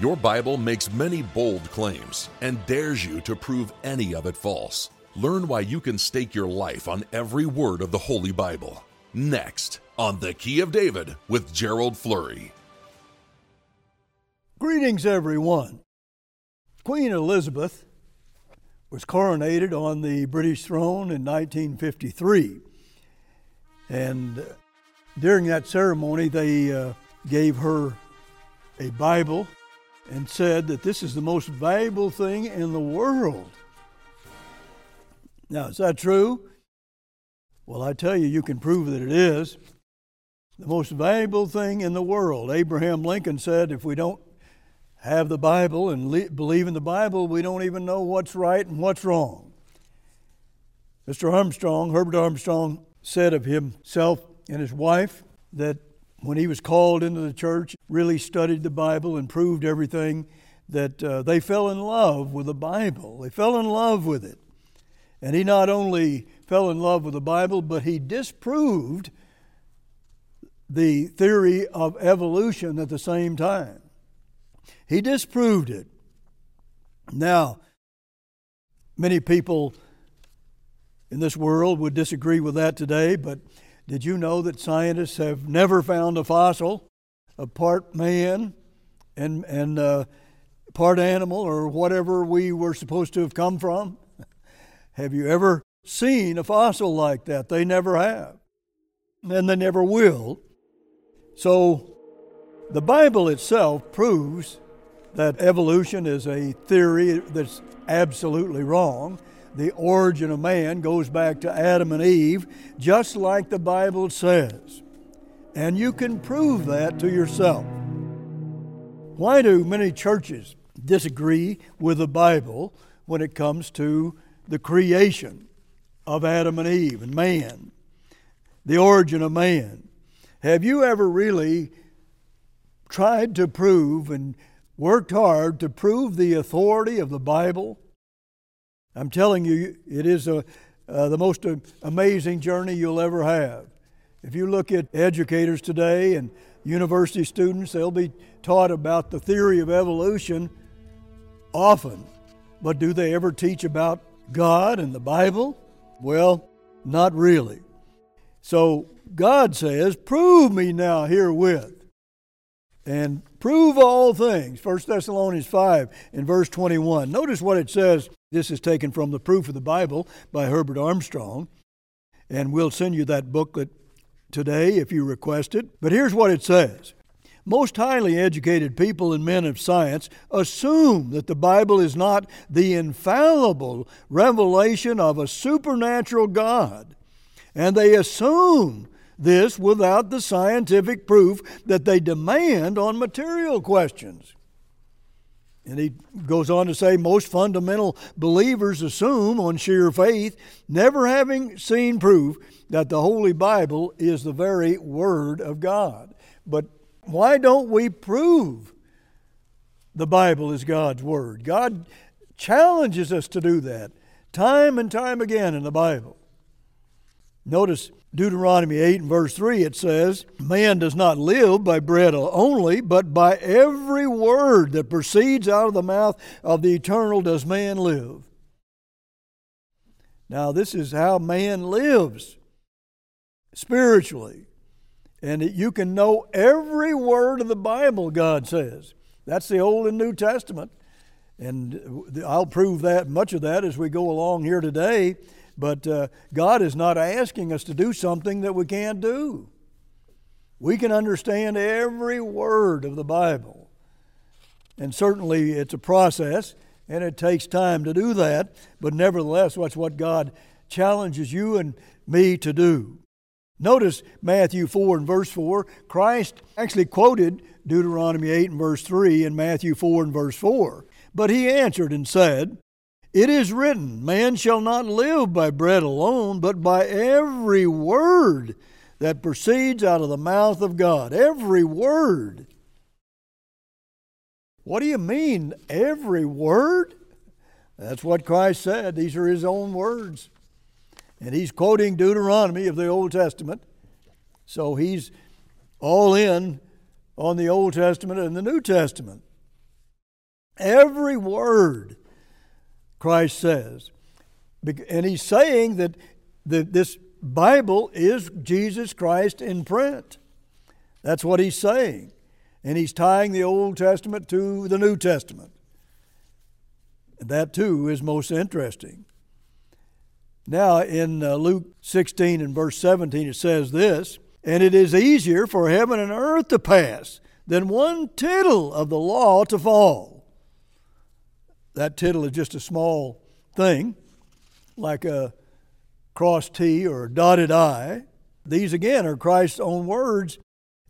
Your Bible makes many bold claims and dares you to prove any of it false. Learn why you can stake your life on every word of the Holy Bible. Next on The Key of David with Gerald Flurry. Greetings, everyone. Queen Elizabeth was coronated on the British throne in 1953. And uh, during that ceremony, they uh, gave her a Bible and said that this is the most valuable thing in the world. Now, is that true? Well, I tell you, you can prove that it is. The most valuable thing in the world. Abraham Lincoln said, if we don't have the Bible and le- believe in the Bible, we don't even know what's right and what's wrong. Mr. Armstrong, Herbert Armstrong, said of himself and his wife that when he was called into the church, really studied the Bible and proved everything, that uh, they fell in love with the Bible. They fell in love with it. And he not only fell in love with the Bible, but he disproved the theory of evolution at the same time. He disproved it. Now, many people in this world would disagree with that today, but did you know that scientists have never found a fossil of part man and, and uh, part animal or whatever we were supposed to have come from? Have you ever seen a fossil like that? They never have, and they never will. So, the Bible itself proves that evolution is a theory that's absolutely wrong the origin of man goes back to Adam and Eve, just like the Bible says. And you can prove that to yourself. Why do many churches disagree with the Bible when it comes to the creation of Adam and Eve and man, the origin of man? Have you ever really tried to prove and worked hard to prove the authority of the Bible? I'm telling you, it is a, uh, the most amazing journey you'll ever have. If you look at educators today and university students, they'll be taught about the theory of evolution often. But do they ever teach about God and the Bible? Well, not really. So God says, Prove me now herewith and prove all things. 1 Thessalonians 5 in verse 21. Notice what it says. This is taken from the Proof of the Bible by Herbert Armstrong. And we'll send you that booklet today if you request it. But here's what it says Most highly educated people and men of science assume that the Bible is not the infallible revelation of a supernatural God. And they assume this without the scientific proof that they demand on material questions. And he goes on to say most fundamental believers assume on sheer faith, never having seen proof that the Holy Bible is the very Word of God. But why don't we prove the Bible is God's Word? God challenges us to do that time and time again in the Bible. Notice Deuteronomy 8 and verse 3, it says, Man does not live by bread only, but by every word that proceeds out of the mouth of the eternal does man live. Now, this is how man lives spiritually. And you can know every word of the Bible, God says. That's the Old and New Testament. And uh, I'll prove that, much of that, as we go along here today. But uh, God is not asking us to do something that we can't do. We can understand every word of the Bible. And certainly it's a process and it takes time to do that. But nevertheless, that's what God challenges you and me to do. Notice Matthew 4 and verse 4. Christ actually quoted Deuteronomy 8 and verse 3 and Matthew 4 and verse 4. But he answered and said, it is written, Man shall not live by bread alone, but by every word that proceeds out of the mouth of God. Every word. What do you mean, every word? That's what Christ said. These are his own words. And he's quoting Deuteronomy of the Old Testament. So he's all in on the Old Testament and the New Testament. Every word, Christ says. And he's saying that this Bible is Jesus Christ in print. That's what he's saying. And he's tying the Old Testament to the New Testament. That too is most interesting. Now, in uh, Luke 16 and verse 17, it says this And it is easier for heaven and earth to pass than one tittle of the law to fall. That tittle is just a small thing, like a cross T or a dotted I. These again are Christ's own words,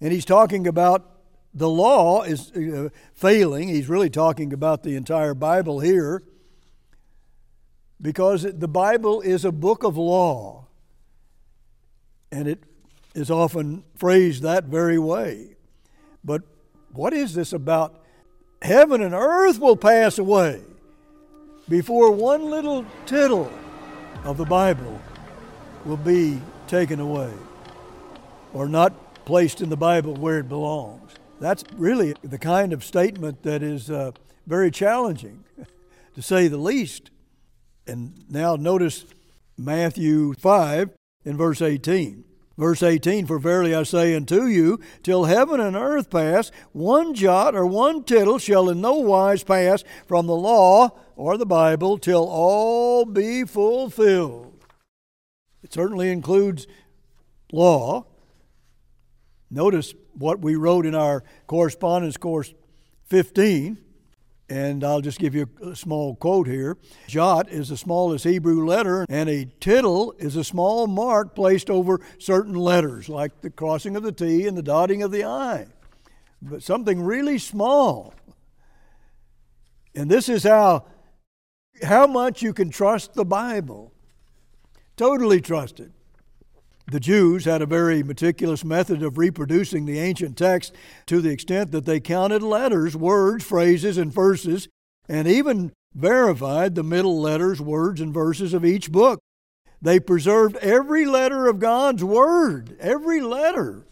and he's talking about the law is uh, failing. He's really talking about the entire Bible here because the Bible is a book of law, and it is often phrased that very way. But what is this about? Heaven and earth will pass away before one little tittle of the Bible will be taken away or not placed in the Bible where it belongs. That's really the kind of statement that is uh, very challenging, to say the least. And now notice Matthew 5 in verse 18. Verse 18 For verily I say unto you, till heaven and earth pass, one jot or one tittle shall in no wise pass from the law or the Bible till all be fulfilled. It certainly includes law. Notice what we wrote in our correspondence course 15, and I'll just give you a small quote here. Jot is the smallest Hebrew letter, and a tittle is a small mark placed over certain letters, like the crossing of the T and the dotting of the I. But something really small. And this is how, how much you can trust the Bible. Totally trusted. The Jews had a very meticulous method of reproducing the ancient text to the extent that they counted letters, words, phrases, and verses, and even verified the middle letters, words, and verses of each book. They preserved every letter of God's Word, every letter.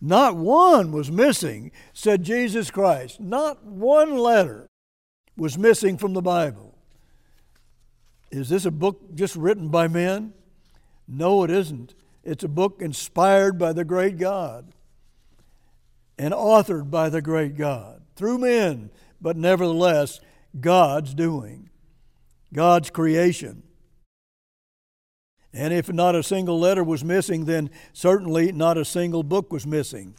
Not one was missing, said Jesus Christ. Not one letter was missing from the Bible. Is this a book just written by men? No, it isn't. It's a book inspired by the great God and authored by the great God through men, but nevertheless, God's doing, God's creation. And if not a single letter was missing, then certainly not a single book was missing.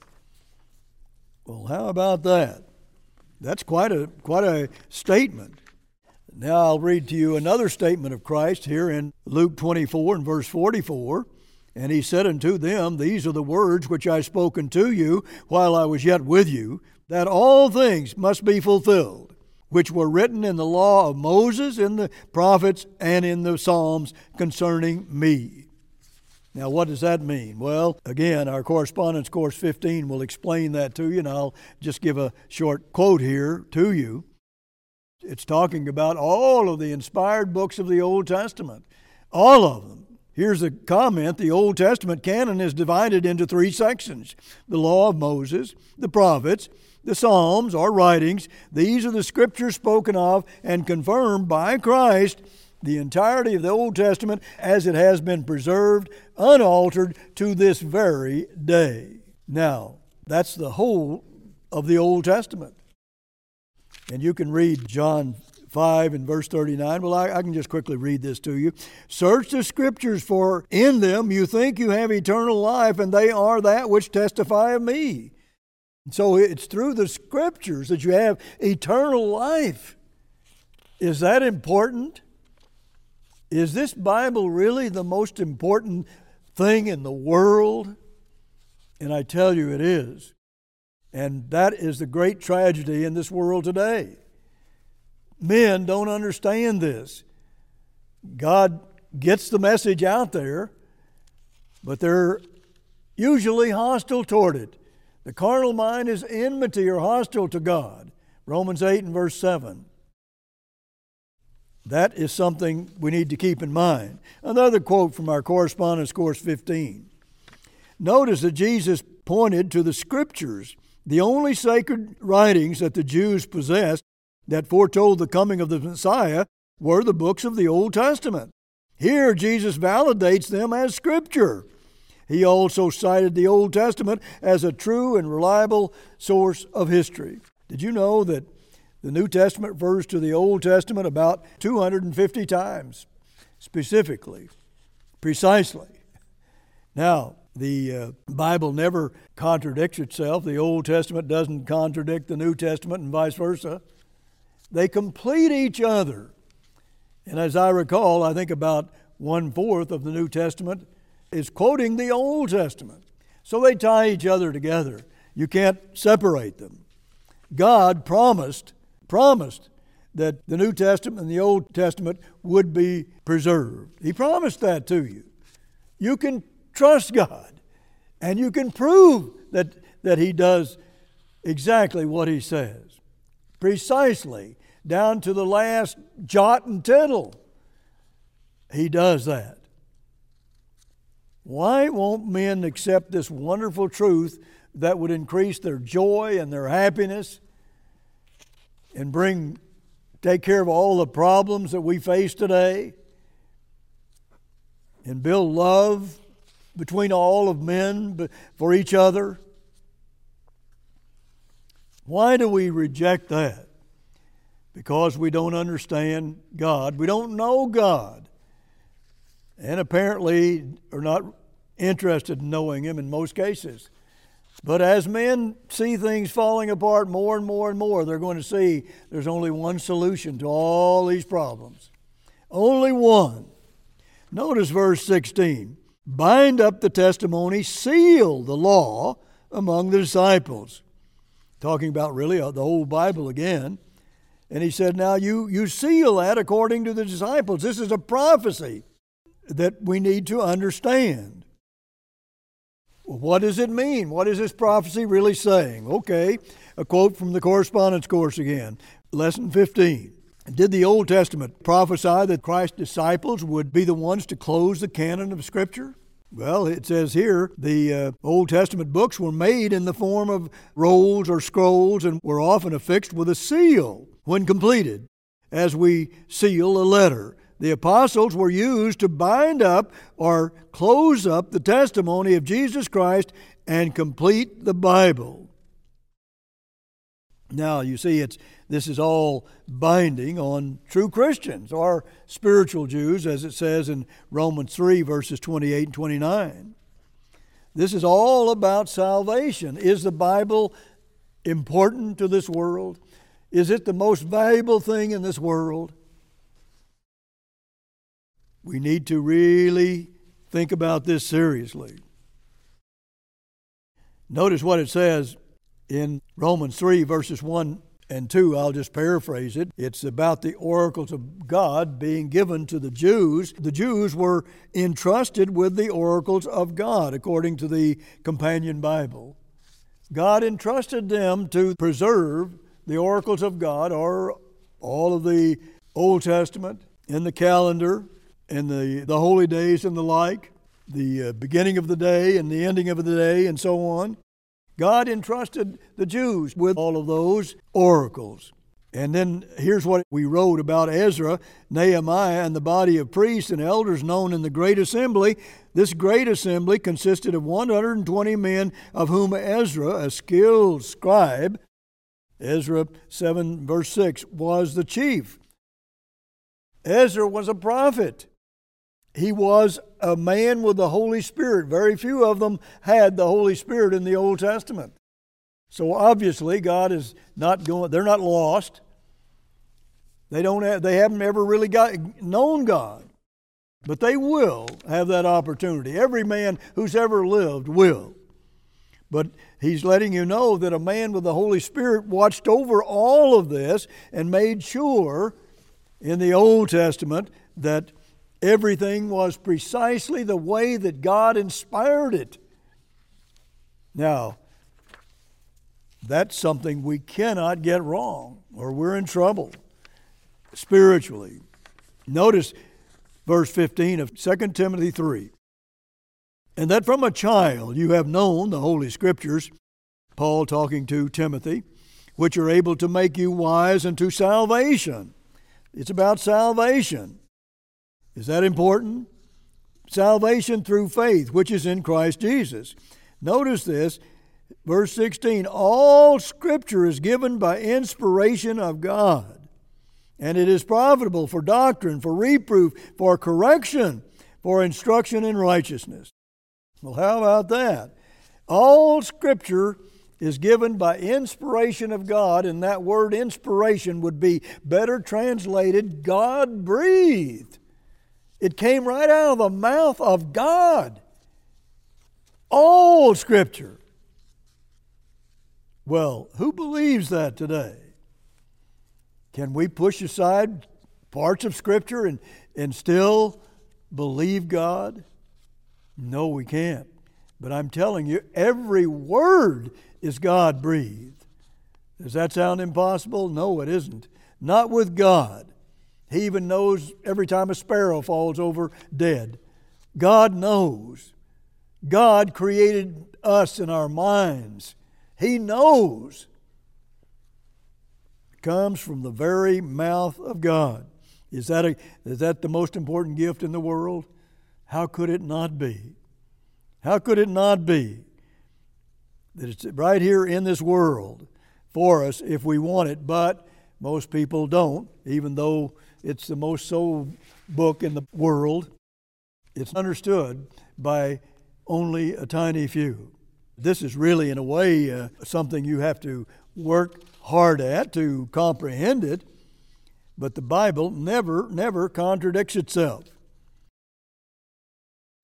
Well, how about that? That's quite a, quite a statement. Now I'll read to you another statement of Christ here in Luke 24 and verse 44. And he said unto them, These are the words which I spoke unto you while I was yet with you, that all things must be fulfilled, which were written in the law of Moses, in the prophets, and in the Psalms concerning me. Now, what does that mean? Well, again, our correspondence course 15 will explain that to you, and I'll just give a short quote here to you. It's talking about all of the inspired books of the Old Testament, all of them. Here's a comment the Old Testament canon is divided into three sections the Law of Moses, the prophets, the Psalms or writings. These are the scriptures spoken of and confirmed by Christ, the entirety of the Old Testament as it has been preserved, unaltered to this very day. Now, that's the whole of the Old Testament. And you can read John 5 and verse 39. Well, I, I, can just quickly read this to you. Search the scriptures, for in them you think you have eternal life, and they are that which testify of me. So it's through the scriptures that you have eternal life. Is that important? Is this Bible really the most important thing in the world? And I tell you, it is. And that is the great tragedy in this world today. Men don't understand this. God gets the message out there, but they're usually hostile toward it. The carnal mind is enmity or hostile to God. Romans 8 and verse 7. That is something we need to keep in mind. Another quote from our correspondence course 15. Notice that Jesus pointed to the scriptures the only sacred writings that the Jews possessed that foretold the coming of the Messiah were the books of the Old Testament. Here, Jesus validates them as Scripture. He also cited the Old Testament as a true and reliable source of history. Did you know that the New Testament refers to the Old Testament about 250 times, specifically, precisely? Now, the uh, Bible never contradicts itself. The Old Testament doesn't contradict the New Testament and vice versa. They complete each other. And as I recall, I think about one fourth of the New Testament is quoting the Old Testament. So they tie each other together. You can't separate them. God promised, promised that the New Testament and the Old Testament would be preserved. He promised that to you. You can trust God and you can prove that, that He does exactly what He says. Precisely, down to the last jot and tittle. He does that. Why won't men accept this wonderful truth that would increase their joy and their happiness and bring take care of all the problems that we face today and build love between all of men for each other? Why do we reject that? Because we don't understand God. We don't know God and apparently are not interested in knowing Him in most cases. But as men see things falling apart more and more and more, they're going to see there's only one solution to all these problems. Only one. Notice verse 16 bind up the testimony, seal the law among the disciples. Talking about really uh, the whole Bible again. And he said, Now you, you seal that according to the disciples. This is a prophecy that we need to understand. What does it mean? What is this prophecy really saying? Okay, a quote from the correspondence course again, lesson 15. Did the Old Testament prophesy that Christ's disciples would be the ones to close the canon of Scripture? Well, it says here the uh, Old Testament books were made in the form of rolls or scrolls and were often affixed with a seal when completed, as we seal a letter the apostles were used to bind up or close up the testimony of Jesus Christ and complete the Bible. Now, you see, it's, this is all binding on true Christians or spiritual Jews, as it says in Romans 3, verses 28 and 29. This is all about salvation. Is the Bible important to this world? Is it the most valuable thing in this world? We need to really think about this seriously. Notice what it says in Romans 3, verses 1 and 2. I'll just paraphrase it. It's about the oracles of God being given to the Jews. The Jews were entrusted with the oracles of God, according to the Companion Bible. God entrusted them to preserve the oracles of God, or all of the Old Testament in the calendar, and the, the holy days and the like, the uh, beginning of the day and the ending of the day, and so on. God entrusted the Jews with all of those oracles. And then here's what we wrote about Ezra, Nehemiah, and the body of priests and elders known in the great assembly. This great assembly consisted of 120 men, of whom Ezra, a skilled scribe, Ezra 7, verse 6, was the chief. Ezra was a prophet. He was a man with the Holy Spirit. Very few of them had the Holy Spirit in the Old Testament. So obviously, God is not going, they're not lost. They, don't have, they haven't ever really got, known God. But they will have that opportunity. Every man who's ever lived will. But he's letting you know that a man with the Holy Spirit watched over all of this and made sure in the Old Testament that Everything was precisely the way that God inspired it. Now, that's something we cannot get wrong, or we're in trouble spiritually. Notice verse 15 of 2 Timothy 3. And that from a child you have known the Holy Scriptures, Paul talking to Timothy, which are able to make you wise unto salvation. It's about salvation. Is that important? Salvation through faith, which is in Christ Jesus. Notice this, verse 16 All scripture is given by inspiration of God, and it is profitable for doctrine, for reproof, for correction, for instruction in righteousness. Well, how about that? All scripture is given by inspiration of God, and that word inspiration would be better translated God breathed. It came right out of the mouth of God. All Scripture. Well, who believes that today? Can we push aside parts of Scripture and, and still believe God? No, we can't. But I'm telling you, every word is God breathed. Does that sound impossible? No, it isn't. Not with God. He even knows every time a sparrow falls over dead. God knows. God created us in our minds. He knows. It comes from the very mouth of God. Is that, a, is that the most important gift in the world? How could it not be? How could it not be that it's right here in this world for us if we want it? But most people don't, even though it's the most sold book in the world. It's understood by only a tiny few. This is really, in a way, uh, something you have to work hard at to comprehend it, but the Bible never, never contradicts itself.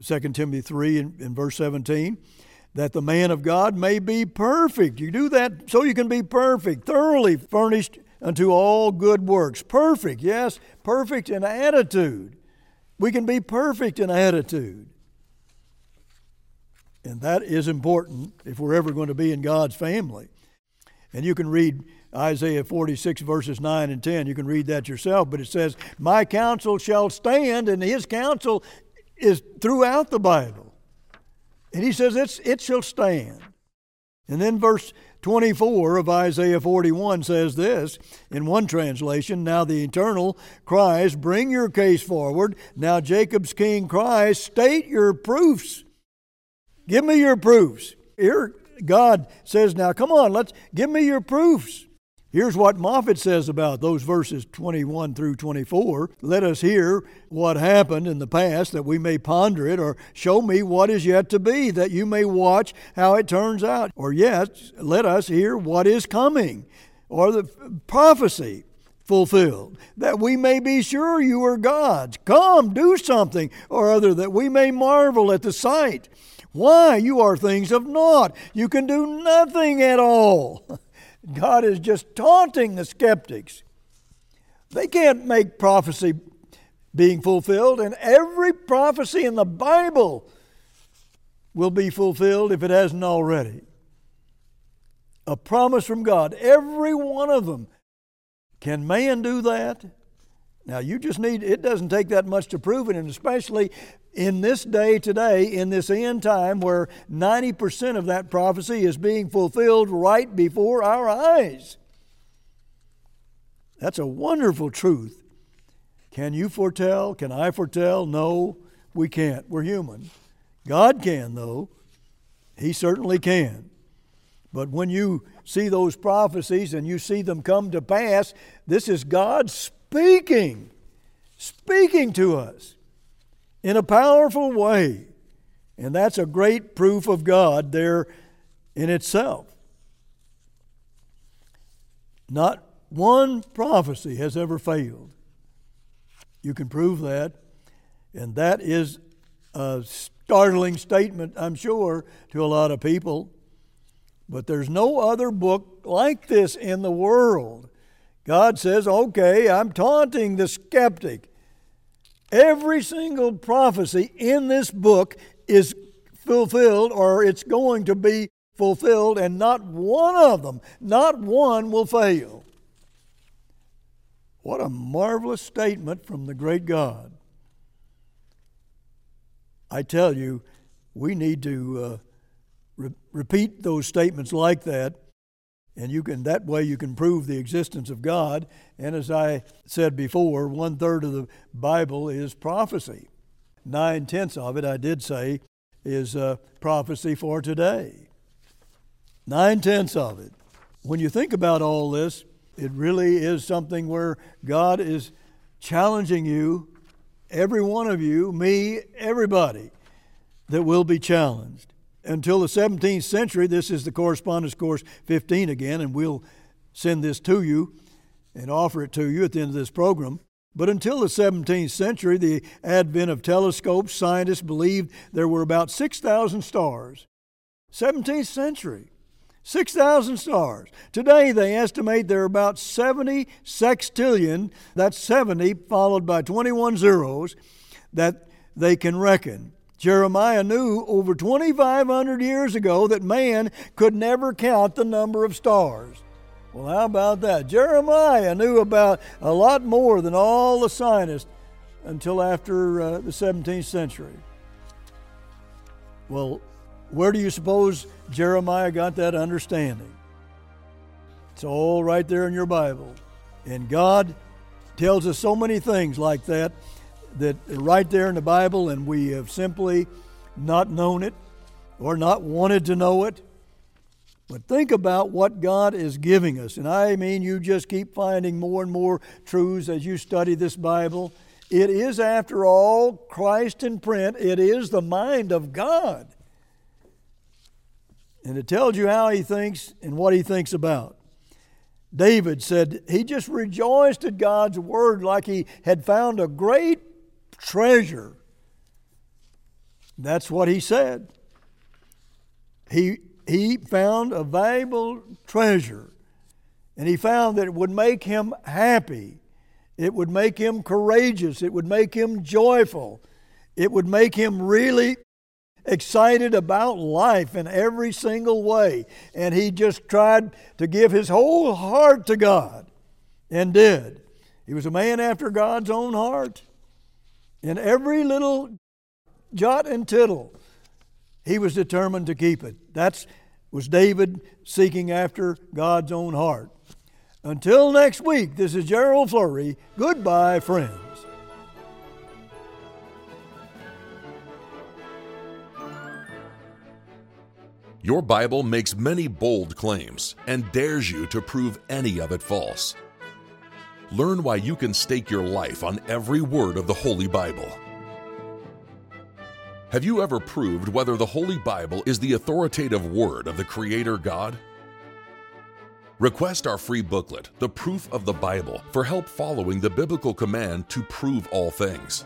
2 Timothy 3 in, in verse 17, that the man of God may be perfect. You do that so you can be perfect, thoroughly furnished unto all good works. Perfect, yes, perfect in attitude. We can be perfect in attitude. And that is important if we're ever going to be in God's family. And you can read Isaiah 46, verses 9 and 10. You can read that yourself, but it says, My counsel shall stand, and his counsel is throughout the Bible. And he says, it's, It shall stand. And then verse 24 of Isaiah 41 says this in one translation Now the eternal cries, Bring your case forward. Now Jacob's king cries, State your proofs. Give me your proofs. Here, God says, Now come on, let's give me your proofs. Here's what Moffatt says about those verses 21 through 24. Let us hear what happened in the past that we may ponder it, or show me what is yet to be that you may watch how it turns out. Or yet, let us hear what is coming, or the prophecy fulfilled, that we may be sure you are God's. Come, do something or other that we may marvel at the sight. Why? You are things of naught. You can do nothing at all. God is just taunting the skeptics. They can't make prophecy being fulfilled, and every prophecy in the Bible will be fulfilled if it hasn't already. A promise from God, every one of them. Can man do that? Now, you just need, it doesn't take that much to prove it, and especially in this day today, in this end time where 90% of that prophecy is being fulfilled right before our eyes. That's a wonderful truth. Can you foretell? Can I foretell? No, we can't. We're human. God can, though. He certainly can. But when you see those prophecies and you see them come to pass, this is God speaking, speaking to us in a powerful way. And that's a great proof of God there in itself. Not one prophecy has ever failed. You can prove that. And that is a startling statement, I'm sure, to a lot of people. But there's no other book like this in the world. God says, okay, I'm taunting the skeptic. Every single prophecy in this book is fulfilled or it's going to be fulfilled, and not one of them, not one will fail. What a marvelous statement from the great God. I tell you, we need to uh, re- repeat those statements like that And you can that way you can prove the existence of God. And as I said before, one third of the Bible is prophecy. Nine tenths of it, I did say, is uh, prophecy for today. Nine tenths of it. When you think about all this, it really is something where God is challenging you, every one of you, me, everybody, that will be challenged. Until the 17th century, this is the correspondence course 15 again, and we'll send this to you and offer it to you at the end of this program. But until the 17th century, the advent of telescopes, scientists believed there were about 6,000 stars. 17th century. 6,000 stars. Today they estimate there are about 70 sextillion, that's 70 followed by 21 zeros, that they can reckon. Jeremiah knew over 2,500 years ago that man could never count the number of stars. Well, how about that? Jeremiah knew about a lot more than all the scientists until after uh, the 17th century. Well, where do you suppose Jeremiah got that understanding? It's all right there in your Bible. And God tells us so many things like that that right there in the Bible, and we have simply not known it or not wanted to know it. But think about what God is giving us. And I mean, you just keep finding more and more truths as you study this Bible. It is, after all, Christ in print, it is the mind of God. And it tells you how he thinks and what he thinks about. David said he just rejoiced at God's word like he had found a great treasure. That's what he said. He, he found a valuable treasure, and he found that it would make him happy. It would make him courageous. It would make him joyful. It would make him really excited about life in every single way. And he just tried to give his whole heart to God and did. He was a man after God's own heart. In every little jot and tittle, he was determined to keep it. That was David seeking after God's own heart. Until next week, this is Gerald Flurry. Goodbye, friends. Your Bible makes many bold claims and dares you to prove any of it false. Learn why you can stake your life on every word of the Holy Bible. Have you ever proved whether the Holy Bible is the authoritative word of the Creator God? Request our free booklet, The Proof of the Bible, for help following the biblical command to prove all things.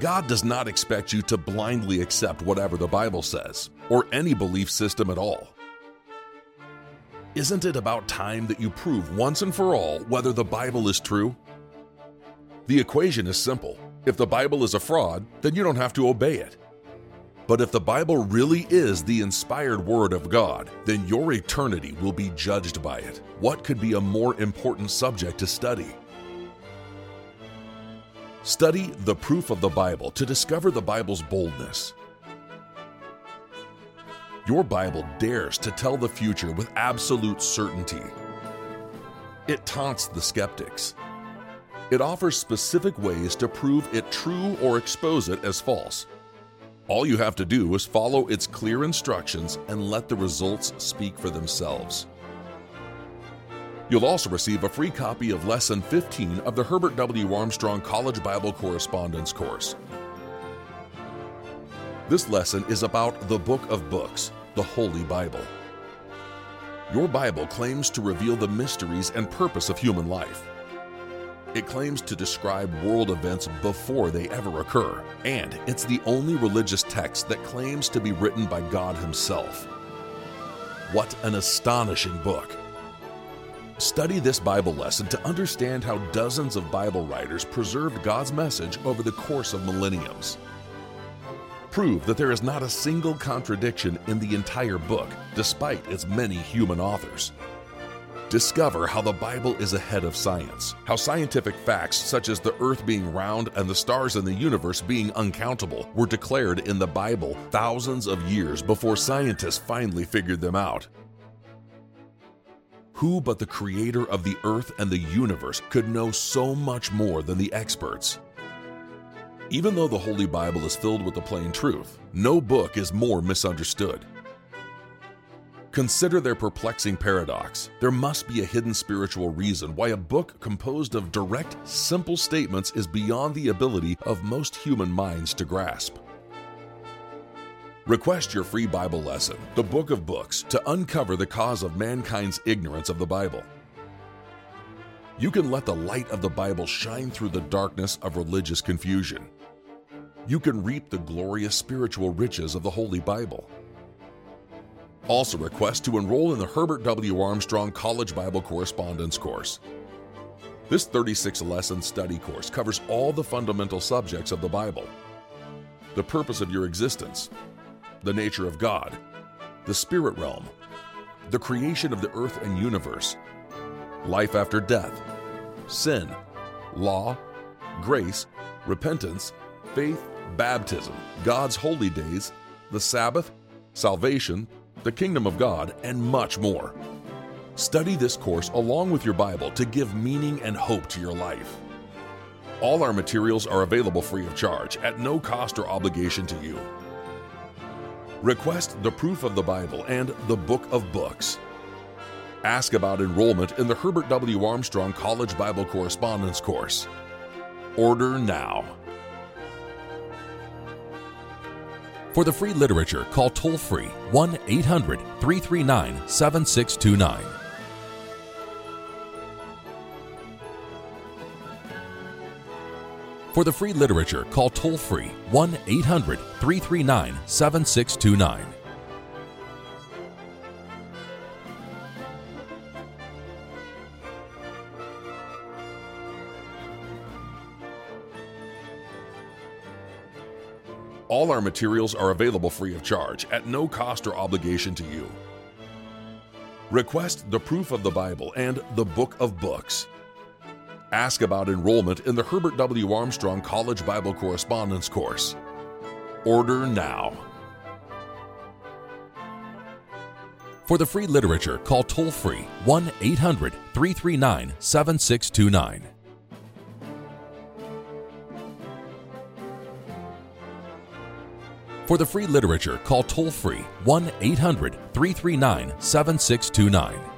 God does not expect you to blindly accept whatever the Bible says, or any belief system at all. Isn't it about time that you prove once and for all whether the Bible is true? The equation is simple. If the Bible is a fraud, then you don't have to obey it. But if the Bible really is the inspired Word of God, then your eternity will be judged by it. What could be a more important subject to study? Study the proof of the Bible to discover the Bible's boldness. Your Bible dares to tell the future with absolute certainty. It taunts the skeptics. It offers specific ways to prove it true or expose it as false. All you have to do is follow its clear instructions and let the results speak for themselves. You'll also receive a free copy of Lesson 15 of the Herbert W. Armstrong College Bible Correspondence course. This lesson is about the book of books, the Holy Bible. Your Bible claims to reveal the mysteries and purpose of human life. It claims to describe world events before they ever occur, and it's the only religious text that claims to be written by God Himself. What an astonishing book! Study this Bible lesson to understand how dozens of Bible writers preserved God's message over the course of millenniums. Prove that there is not a single contradiction in the entire book, despite its many human authors. Discover how the Bible is ahead of science, how scientific facts such as the earth being round and the stars in the universe being uncountable were declared in the Bible thousands of years before scientists finally figured them out. Who but the creator of the earth and the universe could know so much more than the experts? Even though the Holy Bible is filled with the plain truth, no book is more misunderstood. Consider their perplexing paradox. There must be a hidden spiritual reason why a book composed of direct, simple statements is beyond the ability of most human minds to grasp. Request your free Bible lesson, The Book of Books, to uncover the cause of mankind's ignorance of the Bible. You can let the light of the Bible shine through the darkness of religious confusion. You can reap the glorious spiritual riches of the Holy Bible. Also, request to enroll in the Herbert W. Armstrong College Bible Correspondence course. This 36 lesson study course covers all the fundamental subjects of the Bible the purpose of your existence, the nature of God, the spirit realm, the creation of the earth and universe, life after death, sin, law, grace, repentance, faith, baptism, God's holy days, the Sabbath, salvation, the kingdom of God, and much more. Study this course along with your Bible to give meaning and hope to your life. All our materials are available free of charge at no cost or obligation to you. Request the proof of the Bible and the Book of Books. Ask about enrollment in the Herbert W. Armstrong College Bible Correspondence course. Order now. For the free literature, call toll free 1 800 339 7629. For the free literature, call toll free 1 800 339 7629. Our materials are available free of charge at no cost or obligation to you. Request the proof of the Bible and the Book of Books. Ask about enrollment in the Herbert W. Armstrong College Bible Correspondence course. Order now. For the free literature, call toll free 1 800 339 7629. For the free literature, call toll free 1 800 339 7629.